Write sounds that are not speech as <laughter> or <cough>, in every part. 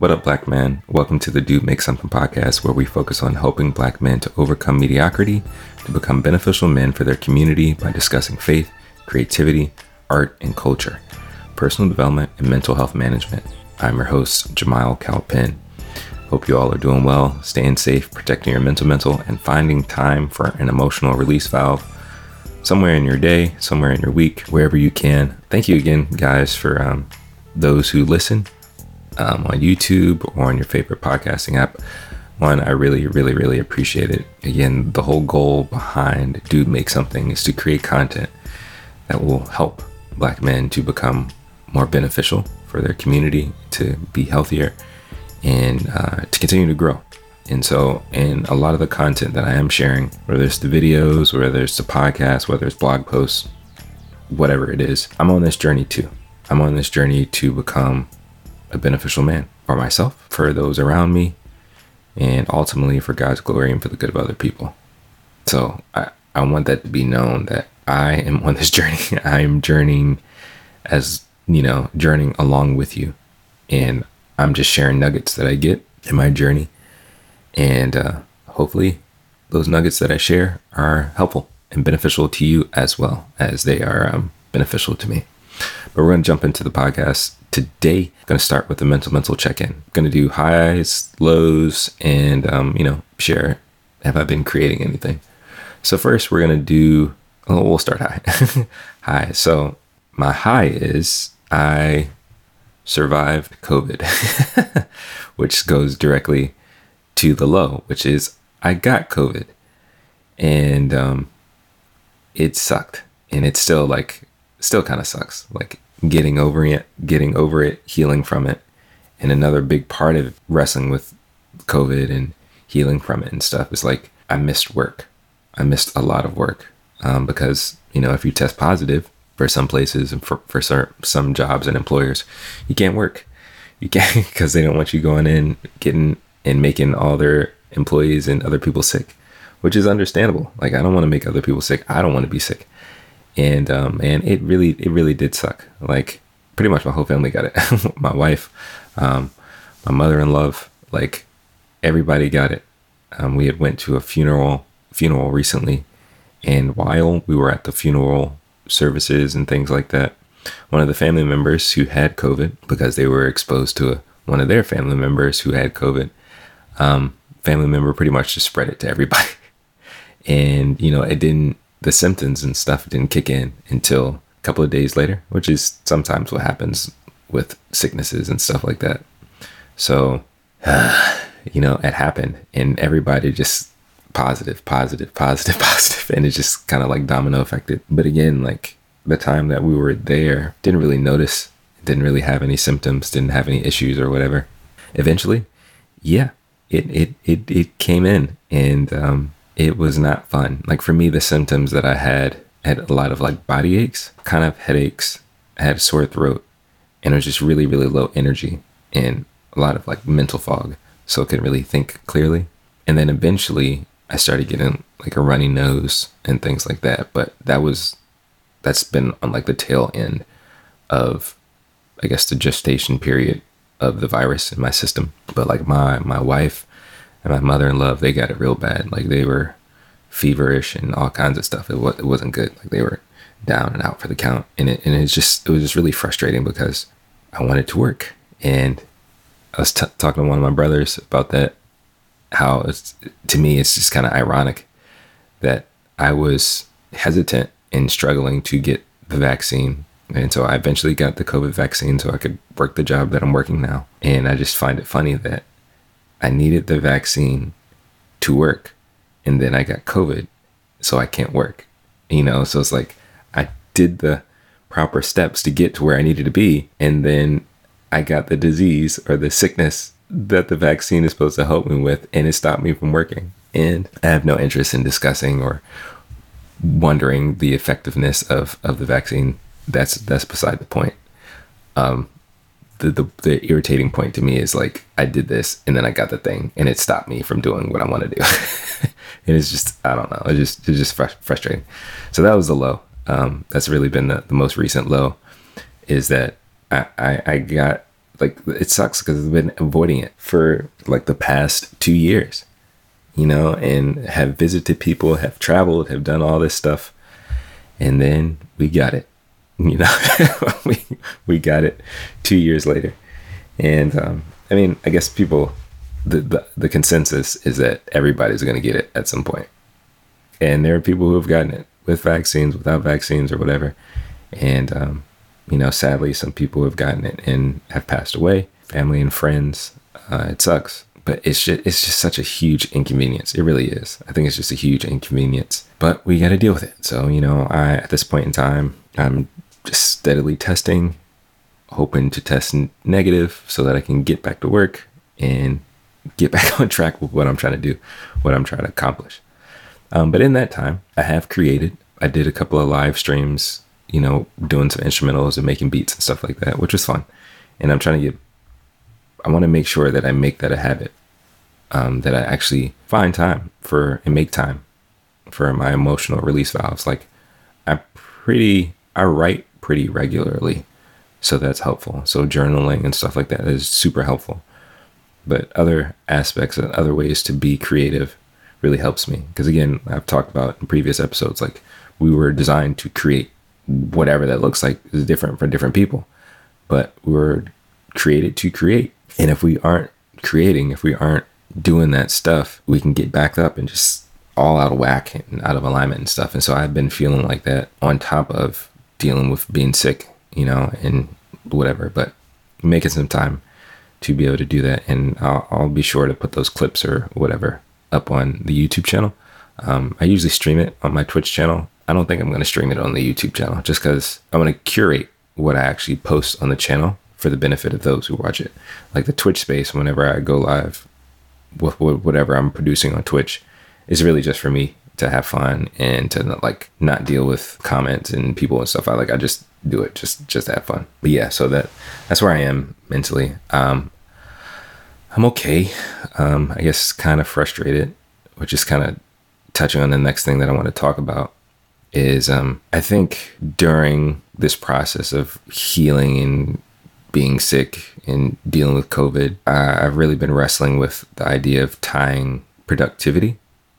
What up, black man? Welcome to the Dude Make Something podcast, where we focus on helping black men to overcome mediocrity to become beneficial men for their community by discussing faith, creativity, art, and culture, personal development, and mental health management. I'm your host, Jamal Calpin. Hope you all are doing well, staying safe, protecting your mental mental, and finding time for an emotional release valve somewhere in your day, somewhere in your week, wherever you can. Thank you again, guys, for um, those who listen um, on YouTube or on your favorite podcasting app. One, I really, really, really appreciate it. Again, the whole goal behind Dude Make Something is to create content that will help black men to become more beneficial for their community, to be healthier, and uh, to continue to grow. And so, in a lot of the content that I am sharing, whether it's the videos, whether it's the podcast, whether it's blog posts, whatever it is, I'm on this journey too. I'm on this journey to become a beneficial man for myself, for those around me, and ultimately for God's glory and for the good of other people. So I, I want that to be known that I am <laughs> on this journey. <laughs> I am journeying as, you know, journeying along with you. And I'm just sharing nuggets that I get in my journey. And uh, hopefully those nuggets that I share are helpful and beneficial to you as well as they are um, beneficial to me. But we're going to jump into the podcast today. I'm going to start with the mental mental check in. I'm Going to do highs, lows, and um, you know share. Have I been creating anything? So first, we're going to do. Oh, we'll start high. <laughs> high. So my high is I survived COVID, <laughs> which goes directly to the low, which is I got COVID, and um, it sucked, and it's still like still kind of sucks. Like getting over it, getting over it, healing from it. And another big part of wrestling with COVID and healing from it and stuff is like I missed work. I missed a lot of work um, because you know if you test positive for some places and for for some jobs and employers, you can't work. You can't <laughs> because they don't want you going in, getting and making all their employees and other people sick, which is understandable. Like I don't want to make other people sick. I don't want to be sick and um, and it really it really did suck. Like pretty much my whole family got it. <laughs> my wife, um, my mother-in-law, like everybody got it. Um, we had went to a funeral funeral recently, and while we were at the funeral services and things like that, one of the family members who had COVID because they were exposed to a, one of their family members who had COVID, um, family member pretty much just spread it to everybody, <laughs> and you know it didn't the symptoms and stuff didn't kick in until a couple of days later, which is sometimes what happens with sicknesses and stuff like that. So, <sighs> you know, it happened and everybody just positive, positive, positive, <laughs> positive, and it just kind of like domino affected. But again, like the time that we were there, didn't really notice, didn't really have any symptoms, didn't have any issues or whatever. Eventually, yeah, it it it, it came in and um, it was not fun. Like for me, the symptoms that I had had a lot of like body aches, kind of headaches, I had a sore throat, and it was just really, really low energy and a lot of like mental fog. So I couldn't really think clearly. And then eventually I started getting like a runny nose and things like that. But that was, that's been on like the tail end of, I guess, the gestation period of the virus in my system. But like my, my wife and my mother-in-law they got it real bad. Like they were feverish and all kinds of stuff. It, was, it wasn't good. Like they were down and out for the count. And it, and just it was just really frustrating because i wanted to work. And i was t- talking to one of my brothers about that how it's to me it's just kind of ironic that i was hesitant and struggling to get the vaccine. And so i eventually got the covid vaccine so i could work the job that i'm working now. And i just find it funny that I needed the vaccine to work. And then I got COVID, so I can't work. You know, so it's like I did the proper steps to get to where I needed to be. And then I got the disease or the sickness that the vaccine is supposed to help me with, and it stopped me from working. And I have no interest in discussing or wondering the effectiveness of, of the vaccine. That's that's beside the point. Um, the, the, the irritating point to me is like I did this and then I got the thing and it stopped me from doing what I want to do. <laughs> and it's just I don't know. It just it's just fr- frustrating. So that was the low. Um, that's really been the, the most recent low is that I, I, I got like it sucks because I've been avoiding it for like the past two years, you know, and have visited people, have traveled, have done all this stuff, and then we got it, you know, <laughs> we we got it two years later, and um, I mean, I guess people, the the, the consensus is that everybody's going to get it at some point, and there are people who have gotten it with vaccines, without vaccines, or whatever, and um, you know, sadly, some people have gotten it and have passed away, family and friends. Uh, it sucks, but it's just, it's just such a huge inconvenience. It really is. I think it's just a huge inconvenience, but we got to deal with it. So, you know, I, at this point in time, I'm just steadily testing, hoping to test negative so that I can get back to work and get <laughs> back on track with what I'm trying to do, what I'm trying to accomplish. Um, but in that time, I have created, I did a couple of live streams you know, doing some instrumentals and making beats and stuff like that, which was fun. And I'm trying to get, I want to make sure that I make that a habit, um, that I actually find time for and make time for my emotional release valves. Like I pretty, I write pretty regularly. So that's helpful. So journaling and stuff like that is super helpful. But other aspects and other ways to be creative really helps me. Because again, I've talked about in previous episodes, like we were designed to create whatever that looks like is different for different people. But we're created to create. And if we aren't creating, if we aren't doing that stuff, we can get backed up and just all out of whack and out of alignment and stuff. And so I've been feeling like that on top of dealing with being sick, you know, and whatever, but making some time to be able to do that. And I'll, I'll be sure to put those clips or whatever up on the YouTube channel. Um, I usually stream it on my Twitch channel I don't think I'm going to stream it on the YouTube channel just because I want to curate what I actually post on the channel for the benefit of those who watch it. Like the Twitch space, whenever I go live with whatever I'm producing on Twitch, is really just for me to have fun and to not, like not deal with comments and people and stuff. I like I just do it just just to have fun. But yeah, so that that's where I am mentally. Um, I'm okay. Um, I guess kind of frustrated, which is kind of touching on the next thing that I want to talk about is um, I think during this process of healing and being sick and dealing with COVID, I've really been wrestling with the idea of tying productivity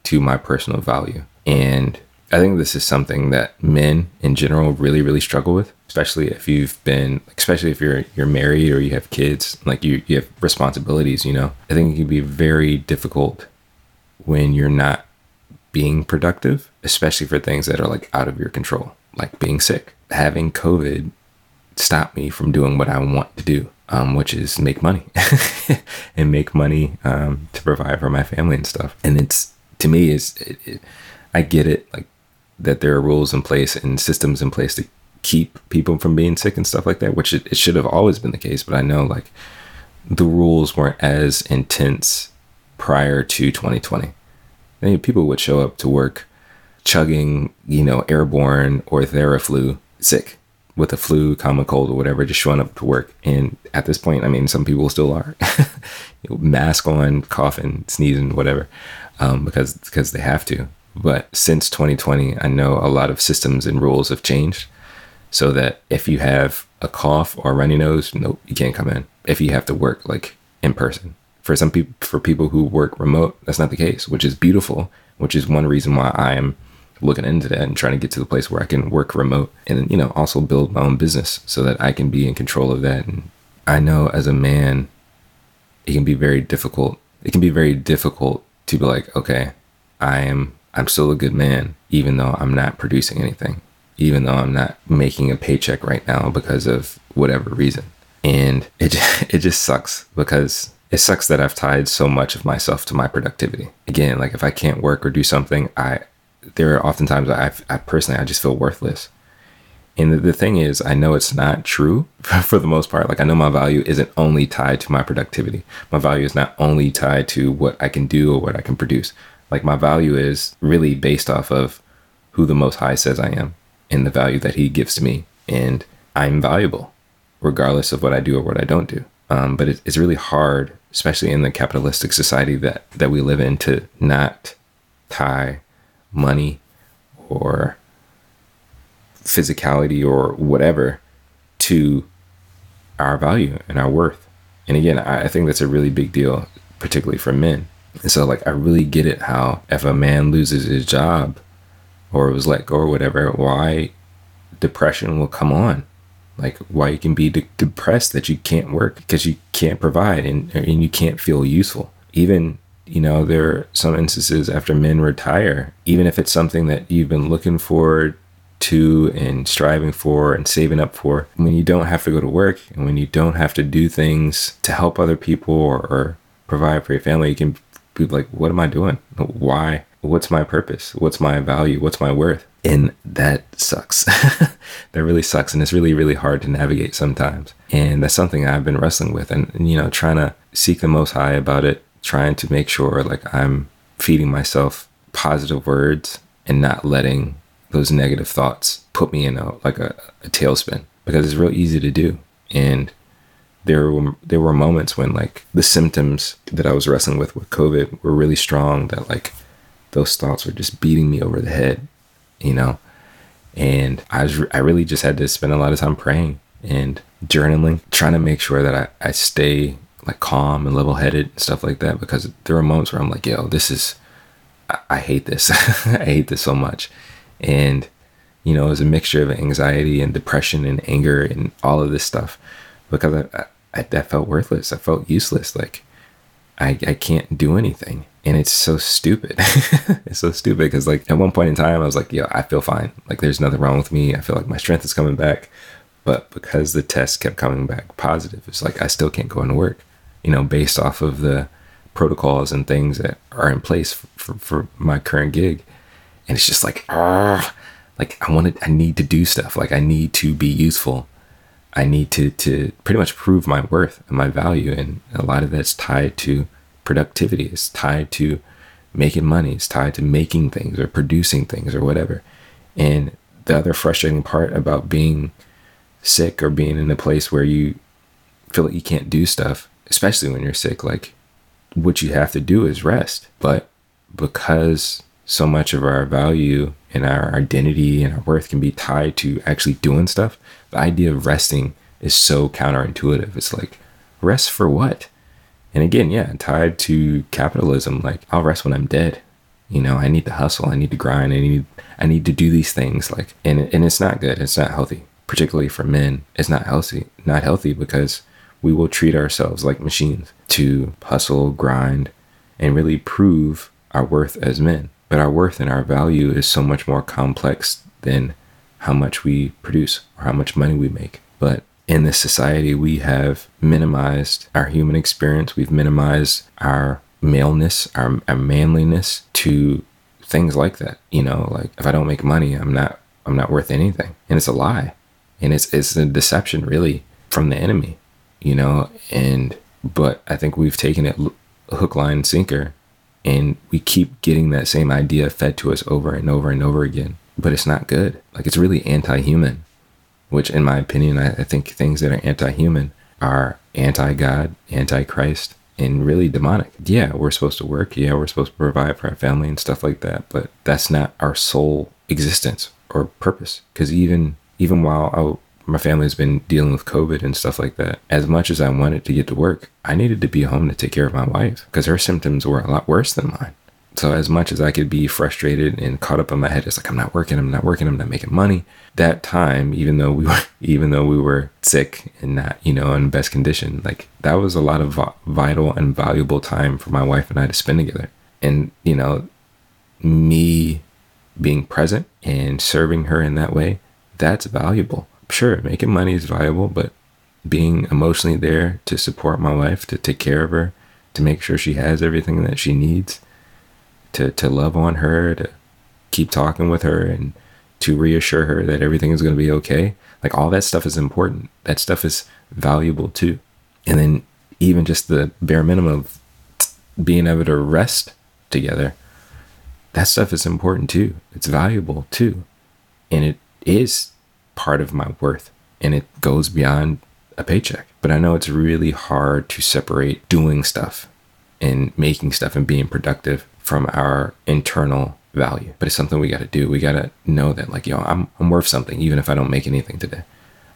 to my personal value. And I think this is something that men in general really, really struggle with, especially if you've been, especially if you're you're married or you have kids, like you you have responsibilities. You know, I think it can be very difficult when you're not being productive, especially for things that are like out of your control, like being sick. Having COVID stopped me from doing what I want to do, um, which is make money <laughs> and make money um, to provide for my family and stuff. And it's to me is it, it, I get it like that there are rules in place and systems in place to keep people from being sick and stuff like that, which it, it should have always been the case. But I know like the rules weren't as intense prior to 2020 I mean, people would show up to work chugging, you know, airborne or Theraflu, sick with a flu, common cold, or whatever, just showing up to work. And at this point, I mean, some people still are <laughs> mask on, coughing, sneezing, whatever, um, because because they have to. But since 2020, I know a lot of systems and rules have changed, so that if you have a cough or a runny nose, nope, you can't come in. If you have to work like in person, for some people for people who work remote that's not the case which is beautiful which is one reason why i am looking into that and trying to get to the place where i can work remote and you know also build my own business so that i can be in control of that and i know as a man it can be very difficult it can be very difficult to be like okay i am i'm still a good man even though i'm not producing anything even though i'm not making a paycheck right now because of whatever reason and it <laughs> it just sucks because it sucks that I've tied so much of myself to my productivity. Again, like if I can't work or do something, I there are oftentimes I, I personally I just feel worthless. And the, the thing is, I know it's not true <laughs> for the most part. Like I know my value isn't only tied to my productivity. My value is not only tied to what I can do or what I can produce. Like my value is really based off of who the Most High says I am and the value that He gives to me. And I'm valuable, regardless of what I do or what I don't do. Um, but it, it's really hard especially in the capitalistic society that that we live in to not tie money or physicality or whatever to our value and our worth And again, I, I think that's a really big deal, particularly for men. And so, like, I really get it how if a man loses his job or was let go or whatever, why depression will come on. Like, why you can be de- depressed that you can't work because you can't provide and, and you can't feel useful. Even, you know, there are some instances after men retire, even if it's something that you've been looking forward to and striving for and saving up for, when you don't have to go to work and when you don't have to do things to help other people or, or provide for your family, you can be like, what am I doing? Why? What's my purpose? What's my value? What's my worth? And that sucks. <laughs> that really sucks. And it's really, really hard to navigate sometimes. And that's something I've been wrestling with and, and, you know, trying to seek the most high about it, trying to make sure like I'm feeding myself positive words and not letting those negative thoughts put me in a, like a, a tailspin because it's real easy to do. And there were there were moments when like the symptoms that I was wrestling with with COVID were really strong that like those thoughts were just beating me over the head, you know. And I was I really just had to spend a lot of time praying and journaling, trying to make sure that I, I stay like calm and level headed and stuff like that because there were moments where I'm like, yo, this is I hate this. <laughs> I hate this so much. And you know, it was a mixture of anxiety and depression and anger and all of this stuff because I, I, I felt worthless. I felt useless. Like I, I can't do anything. And it's so stupid. <laughs> it's so stupid because like at one point in time, I was like, yo, I feel fine. Like there's nothing wrong with me. I feel like my strength is coming back. But because the test kept coming back positive, it's like I still can't go into work, you know, based off of the protocols and things that are in place for, for, for my current gig. And it's just like, like I wanted, I need to do stuff. Like I need to be useful I need to to pretty much prove my worth and my value, and a lot of that's tied to productivity. It's tied to making money. It's tied to making things or producing things or whatever. And the other frustrating part about being sick or being in a place where you feel like you can't do stuff, especially when you're sick, like what you have to do is rest. But because so much of our value and our identity and our worth can be tied to actually doing stuff, the idea of resting is so counterintuitive. It's like, rest for what? And again, yeah, tied to capitalism, like I'll rest when I'm dead. You know, I need to hustle, I need to grind, I need I need to do these things like and and it's not good. It's not healthy. Particularly for men, it's not healthy. Not healthy because we will treat ourselves like machines to hustle, grind, and really prove our worth as men. But our worth and our value is so much more complex than how much we produce or how much money we make. But in this society, we have minimized our human experience. We've minimized our maleness, our, our manliness to things like that. You know, like if I don't make money, I'm not I'm not worth anything. And it's a lie. And it's it's a deception really from the enemy, you know, and but I think we've taken it hook line sinker and we keep getting that same idea fed to us over and over and over again but it's not good. Like it's really anti-human which in my opinion i, I think things that are anti-human are anti-god anti-christ and really demonic. Yeah we're supposed to work. Yeah we're supposed to provide for our family and stuff like that but that's not our sole existence or purpose. Because even even while my family's been dealing with COVID and stuff like that. As much as I wanted to get to work, I needed to be home to take care of my wife because her symptoms were a lot worse than mine. So as much as I could be frustrated and caught up in my head, it's like I'm not working, I'm not working, I'm not making money. That time, even though we were, <laughs> even though we were sick and not, you know, in best condition, like that was a lot of vital and valuable time for my wife and I to spend together. And you know, me being present and serving her in that way, that's valuable sure, making money is valuable, but being emotionally there to support my wife, to take care of her, to make sure she has everything that she needs, to, to love on her, to keep talking with her, and to reassure her that everything is going to be okay. Like all that stuff is important. That stuff is valuable too. And then even just the bare minimum of being able to rest together, that stuff is important too. It's valuable too. And it is part of my worth and it goes beyond a paycheck. But I know it's really hard to separate doing stuff and making stuff and being productive from our internal value. But it's something we got to do. We got to know that, like, yo, I'm, I'm worth something, even if I don't make anything today.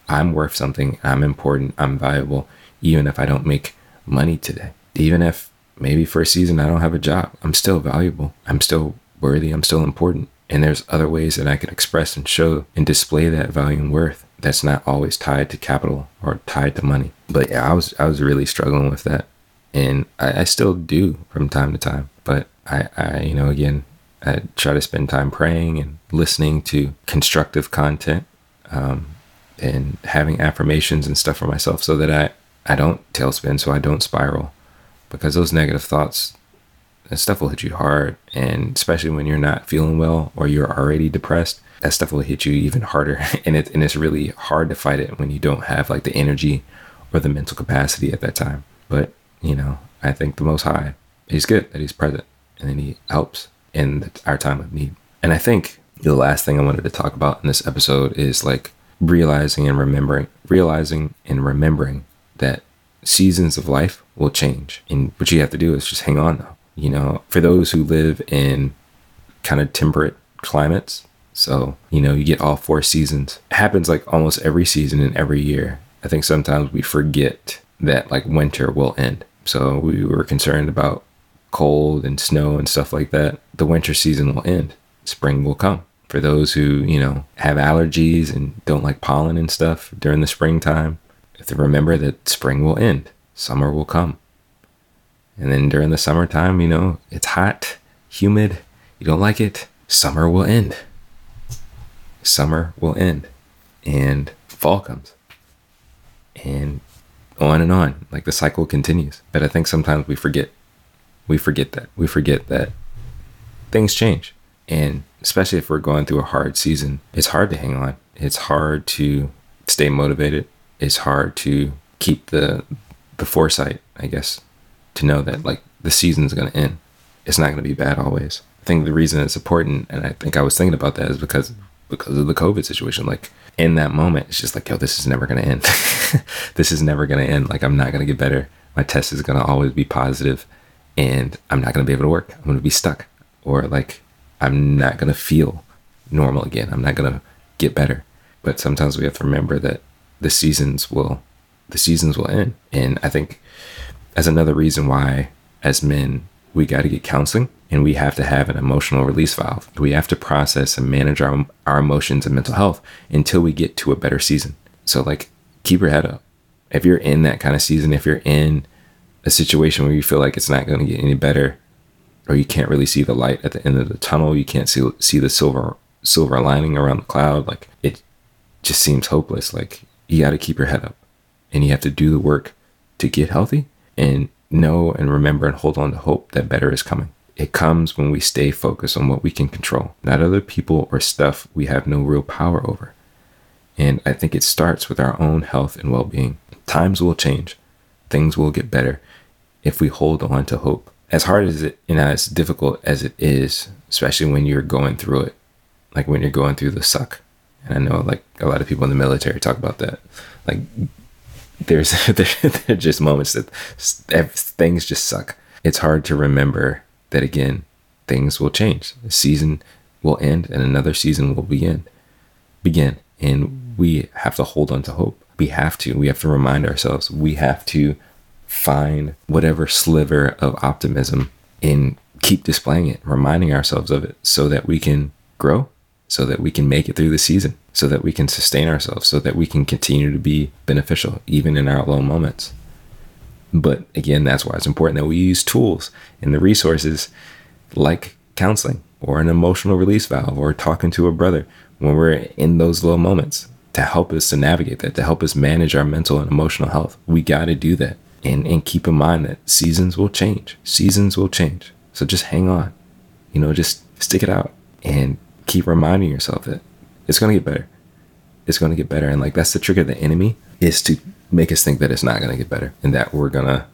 I'm worth something. I'm important. I'm valuable, even if I don't make money today. Even if maybe for a season I don't have a job, I'm still valuable. I'm still worthy. I'm still important. And there's other ways that I can express and show and display that value and worth that's not always tied to capital or tied to money. But yeah, I was I was really struggling with that. And I, I still do from time to time. But I, I you know, again, I try to spend time praying and listening to constructive content um, and having affirmations and stuff for myself so that I, I don't tailspin, so I don't spiral. Because those negative thoughts, that stuff will hit you hard. And especially when you're not feeling well or you're already depressed, that stuff will hit you even harder. <laughs> And, it, and it's really hard to fight it when you don't have like the energy or the mental capacity at that time. But, you know, I think the Most High, He's good that He's present and then He helps in our time of need. And I think the last thing I wanted to talk about in this episode is like realizing and remembering, realizing and remembering that seasons of life will change. And what you have to do is just hang on though. You know, for those who live in kind of temperate climates, so, you know, you get all four seasons. It happens like almost every season and every year. I think sometimes we forget that like winter will end. So we were concerned about cold and snow and stuff like that. The winter season will end. Spring will come for those who, you know, have allergies and don't like pollen and stuff during the springtime, to remember that spring will end, summer will come. And then during the summertime, you know, it's hot, humid, you don't like it, summer will end. Summer will end and fall comes. And on and on, like the cycle continues. But I think sometimes we forget. We forget that. We forget that things change. And especially if we're going through a hard season, it's hard to hang on. It's hard to stay motivated. It's hard to keep the the foresight, I guess, to know that like the season's going to end. It's not going to be bad always. I think the reason it's important, and I think I was thinking about that, is because because of the COVID situation. Like in that moment, it's just like, yo, this is never going to end. <laughs> this is never going to end. Like I'm not going to get better. My test is going to always be positive, and I'm not going to be able to work. I'm going to be stuck, or like I'm not going to feel normal again. I'm not going to get better. But sometimes we have to remember that the seasons will the seasons will end. And I think as another reason why as men we got to get counseling and we have to have an emotional release valve. We have to process and manage our our emotions and mental health until we get to a better season. So like keep your head up. If you're in that kind of season, if you're in a situation where you feel like it's not going to get any better, or you can't really see the light at the end of the tunnel. You can't see see the silver silver lining around the cloud. Like it just seems hopeless. Like you got to keep your head up, and you have to do the work to get healthy and know and remember and hold on to hope that better is coming. It comes when we stay focused on what we can control, not other people or stuff we have no real power over. And I think it starts with our own health and well being. Times will change, things will get better if we hold on to hope as hard as it and as difficult as it is, especially when you're going through it, like when you're going through the suck. And I know like a lot of people in the military talk about that. Like there's <laughs> there, are just moments that things just suck. It's hard to remember that again, things will change. A season will end and another season will begin. Begin. And we have to hold on to hope. We have to. We have to remind ourselves. We have to find whatever sliver of optimism and keep displaying it, reminding ourselves of it so that we can grow, so that we can make it through the season, so that we can sustain ourselves, so that we can continue to be beneficial even in our low moments. But again, that's why it's important that we use tools and the resources like counseling or an emotional release valve or talking to a brother when we're in those low moments to help us to navigate that, to help us manage our mental and emotional health. We got to do that and and keep in mind that seasons will change. Seasons will change. So just hang on. You know, just stick it out and keep reminding yourself that it's going to get better. It's going to get better and like that's the trick of the enemy is to make us think that it's not going to get better and that we're going to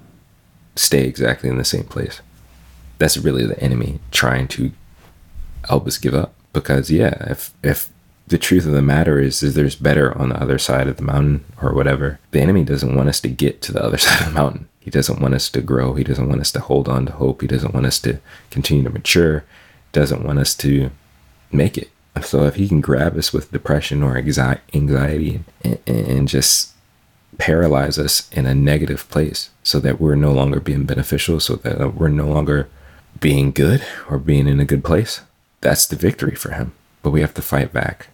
stay exactly in the same place. That's really the enemy trying to help us give up because yeah, if if the truth of the matter is, is there's better on the other side of the mountain or whatever. The enemy doesn't want us to get to the <laughs> other side of the mountain. He doesn't want us to grow. He doesn't want us to hold on to hope. He doesn't want us to continue to mature. Doesn't want us to make it. So if he can grab us with depression or anxiety and, just paralyze us in a negative place so that we're no longer being beneficial, so that uh, we're no longer being good or being in a good place. That's the victory for him. But we have to fight back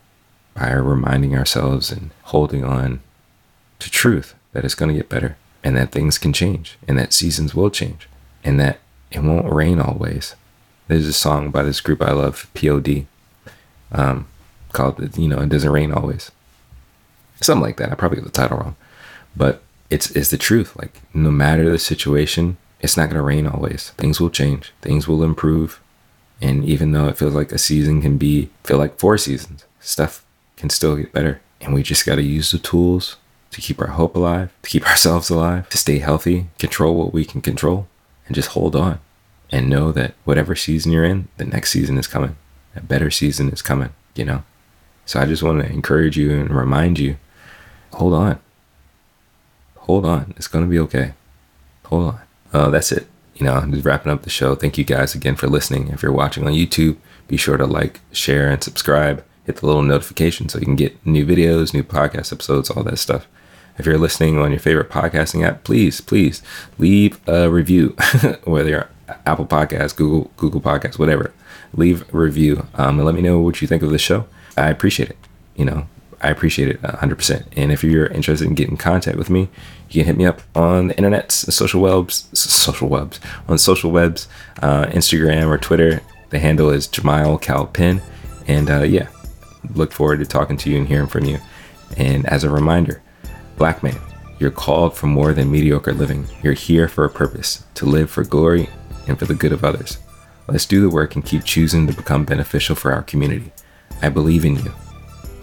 by reminding ourselves and holding on to truth that it's going to get better and that things can change and that seasons will change and that it won't rain always. There's a song by this group I love, POD, um, called, you know, It Doesn't Rain Always. Something like that. I probably got the title wrong. But it's, it's the truth. Like, no matter the situation, it's not going to rain always. Things will change, things will improve. And even though it feels like a season can be, feel like four seasons, stuff can still get better. And we just got to use the tools to keep our hope alive, to keep <laughs> ourselves alive, to stay healthy, control what we can control, and just hold on and know that whatever season you're in, the next season is coming. A better season is coming, you know? So I just want to encourage you and remind you hold on. Hold on. It's going to be okay. Hold on. Uh, that's it. You know, just wrapping up the show. Thank you guys again for listening. If you're watching on YouTube, be sure to like, share, and subscribe. Hit the little notification so you can get new videos, new podcast episodes, all that stuff. If you're listening on your favorite podcasting app, please, please leave a review, <laughs> whether you're Apple Podcasts, Google, Google Podcasts, whatever. Leave a review um, and let me know what you think of the show. I appreciate it. You know, I appreciate it 100%. And if you're interested in getting in contact with me, you can hit me up on the internet, social webs, social webs, on social webs, uh, Instagram or Twitter. The handle is Jamal Calpin. And uh, yeah, look forward to talking to you and hearing from you. And as a reminder, Black man, you're called for more than mediocre living. You're here for a purpose, to live for glory and for the good of others. Let's do the work and keep choosing to become beneficial for our community. I believe in you.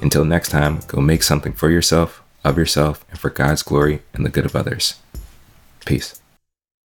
Until next time, go make something for yourself, of yourself, and for God's glory and the good of others. Peace.